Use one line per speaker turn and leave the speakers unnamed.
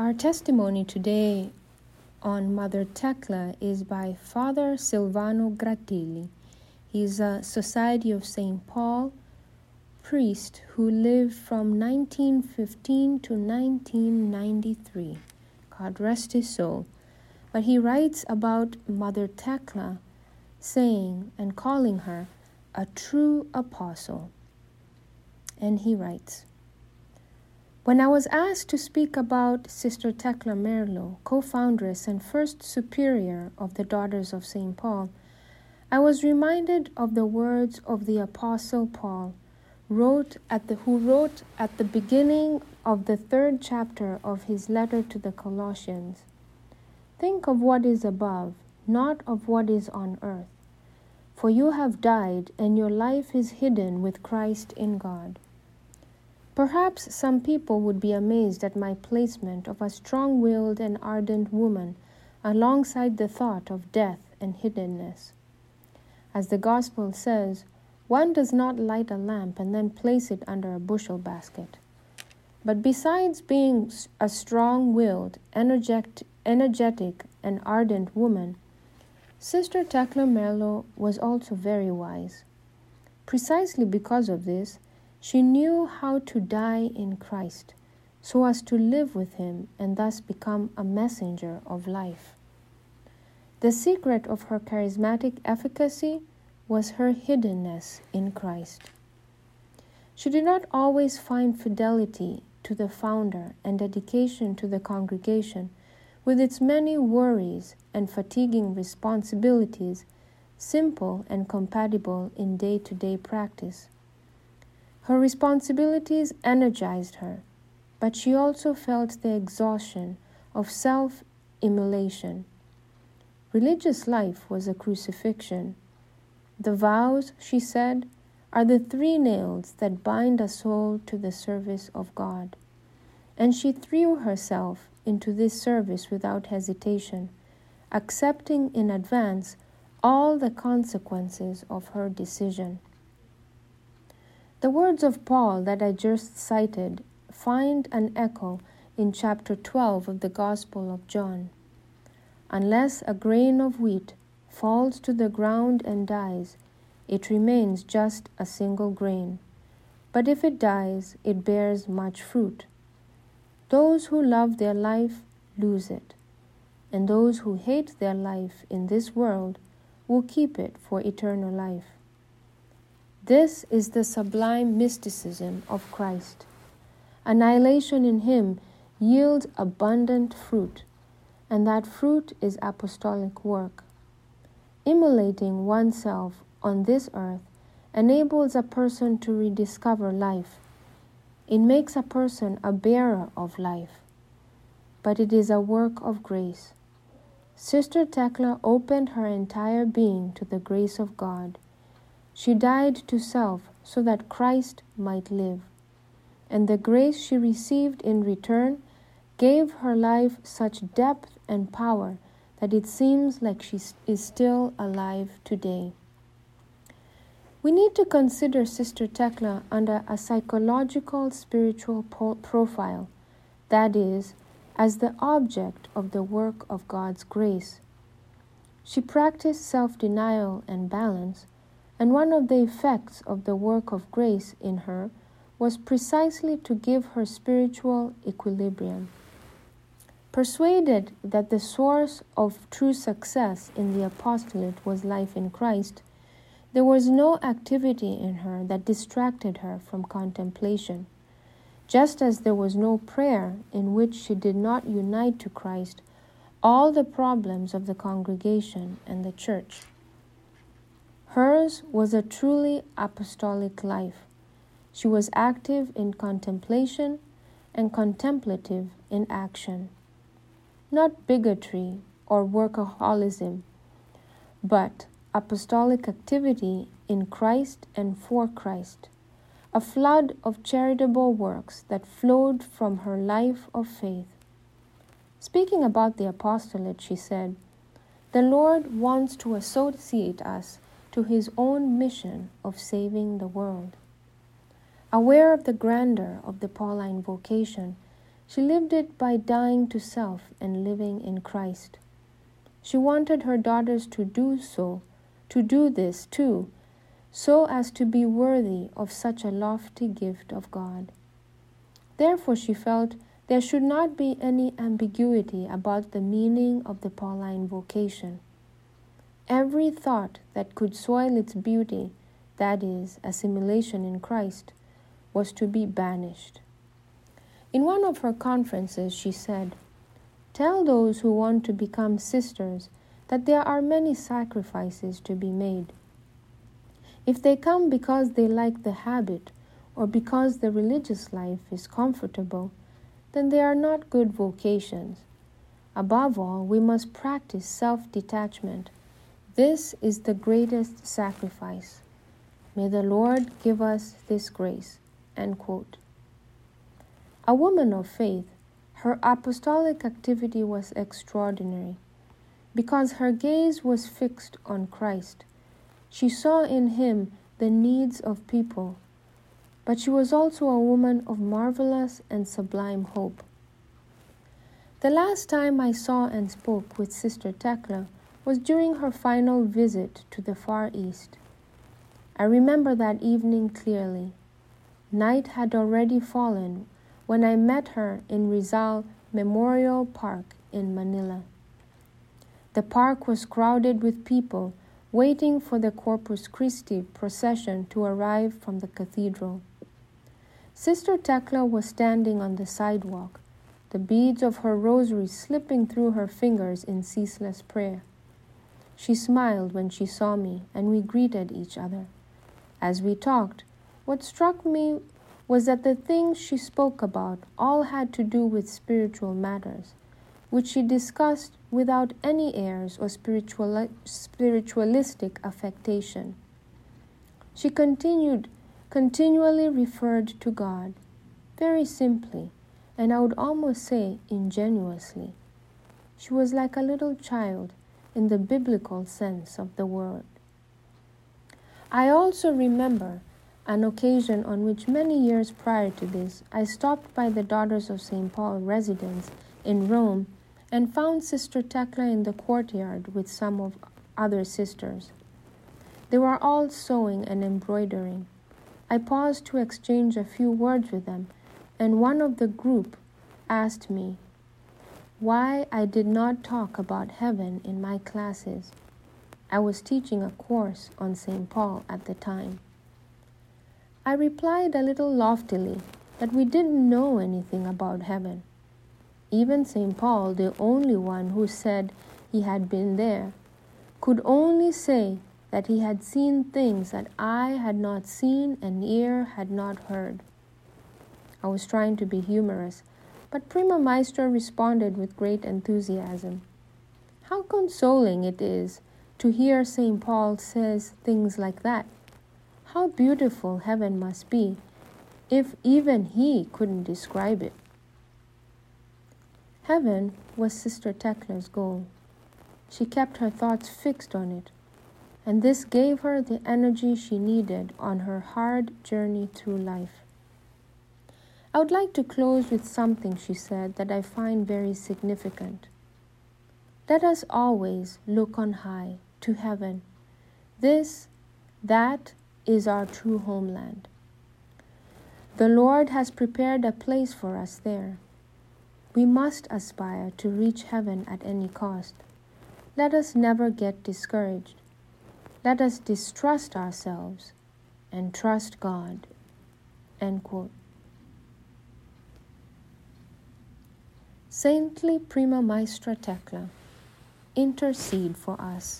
Our testimony today on Mother Thecla is by Father Silvano Gratilli. He's a Society of St. Paul priest who lived from 1915 to 1993. God rest his soul. But he writes about Mother Thecla, saying and calling her a true apostle. And he writes When I was asked to speak about Sister Thecla Merlo, co foundress and first superior of the Daughters of St. Paul, I was reminded of the words of the Apostle Paul, wrote at the, who wrote at the beginning of the third chapter of his letter to the Colossians Think of what is above, not of what is on earth. For you have died, and your life is hidden with Christ in God. Perhaps some people would be amazed at my placement of a strong willed and ardent woman alongside the thought of death and hiddenness. As the Gospel says, one does not light a lamp and then place it under a bushel basket. But besides being a strong willed, energetic, and ardent woman, Sister Thecla Merlo was also very wise. Precisely because of this, she knew how to die in Christ so as to live with Him and thus become a messenger of life. The secret of her charismatic efficacy was her hiddenness in Christ. She did not always find fidelity to the founder and dedication to the congregation with its many worries and fatiguing responsibilities, simple and compatible in day to day practice. Her responsibilities energized her, but she also felt the exhaustion of self immolation. Religious life was a crucifixion. The vows, she said, are the three nails that bind a soul to the service of God. And she threw herself into this service without hesitation, accepting in advance all the consequences of her decision. The words of Paul that I just cited find an echo in chapter 12 of the Gospel of John. Unless a grain of wheat falls to the ground and dies, it remains just a single grain. But if it dies, it bears much fruit. Those who love their life lose it, and those who hate their life in this world will keep it for eternal life. This is the sublime mysticism of Christ. Annihilation in Him yields abundant fruit, and that fruit is apostolic work. Immolating oneself on this earth enables a person to rediscover life it makes a person a bearer of life, but it is a work of grace. Sister Thecla opened her entire being to the grace of God. She died to self so that Christ might live, and the grace she received in return gave her life such depth and power that it seems like she is still alive today. We need to consider Sister Thecla under a psychological spiritual po- profile, that is, as the object of the work of God's grace. She practiced self denial and balance, and one of the effects of the work of grace in her was precisely to give her spiritual equilibrium. Persuaded that the source of true success in the apostolate was life in Christ, there was no activity in her that distracted her from contemplation, just as there was no prayer in which she did not unite to Christ all the problems of the congregation and the church. Hers was a truly apostolic life. She was active in contemplation and contemplative in action. Not bigotry or workaholism, but apostolic activity in Christ and for Christ, a flood of charitable works that flowed from her life of faith. Speaking about the apostolate, she said, The Lord wants to associate us to his own mission of saving the world. Aware of the grandeur of the Pauline vocation, She lived it by dying to self and living in Christ. She wanted her daughters to do so, to do this too, so as to be worthy of such a lofty gift of God. Therefore, she felt there should not be any ambiguity about the meaning of the Pauline vocation. Every thought that could soil its beauty, that is, assimilation in Christ, was to be banished. In one of her conferences, she said, Tell those who want to become sisters that there are many sacrifices to be made. If they come because they like the habit or because the religious life is comfortable, then they are not good vocations. Above all, we must practice self detachment. This is the greatest sacrifice. May the Lord give us this grace. End quote. A woman of faith, her apostolic activity was extraordinary because her gaze was fixed on Christ. She saw in him the needs of people, but she was also a woman of marvelous and sublime hope. The last time I saw and spoke with Sister Thecla was during her final visit to the Far East. I remember that evening clearly. Night had already fallen when I met her in Rizal Memorial Park in Manila. The park was crowded with people waiting for the Corpus Christi procession to arrive from the cathedral. Sister Thecla was standing on the sidewalk, the beads of her rosary slipping through her fingers in ceaseless prayer. She smiled when she saw me, and we greeted each other. As we talked, what struck me was that the things she spoke about all had to do with spiritual matters, which she discussed without any airs or spiritual, spiritualistic affectation. She continued, continually referred to God, very simply, and I would almost say ingenuously. She was like a little child in the biblical sense of the word. I also remember an occasion on which many years prior to this I stopped by the Daughters of St. Paul residence in Rome and found Sister Thecla in the courtyard with some of other sisters. They were all sewing and embroidering. I paused to exchange a few words with them, and one of the group asked me why I did not talk about heaven in my classes. I was teaching a course on St. Paul at the time. I replied a little loftily that we didn't know anything about heaven. Even St. Paul, the only one who said he had been there, could only say that he had seen things that eye had not seen and ear had not heard. I was trying to be humorous, but Prima Maestra responded with great enthusiasm. How consoling it is to hear St. Paul says things like that. How beautiful heaven must be if even he couldn't describe it. Heaven was Sister Thecla's goal. She kept her thoughts fixed on it, and this gave her the energy she needed on her hard journey through life. I would like to close with something she said that I find very significant. Let us always look on high to heaven. This, that, is our true homeland. The Lord has prepared a place for us there. We must aspire to reach heaven at any cost. Let us never get discouraged. Let us distrust ourselves and trust God. End quote. Saintly Prima Maestra Thecla, intercede for us.